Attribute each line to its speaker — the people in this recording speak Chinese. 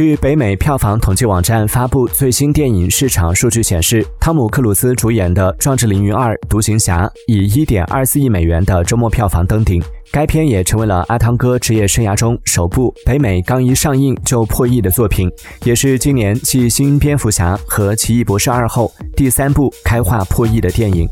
Speaker 1: 据北美票房统计网站发布最新电影市场数据显示，汤姆·克鲁斯主演的《壮志凌云二：独行侠》以1.24亿美元的周末票房登顶。该片也成为了阿汤哥职业生涯中首部北美刚一上映就破亿的作品，也是今年继《新蝙蝠侠》和《奇异博士二》后第三部开画破亿的电影。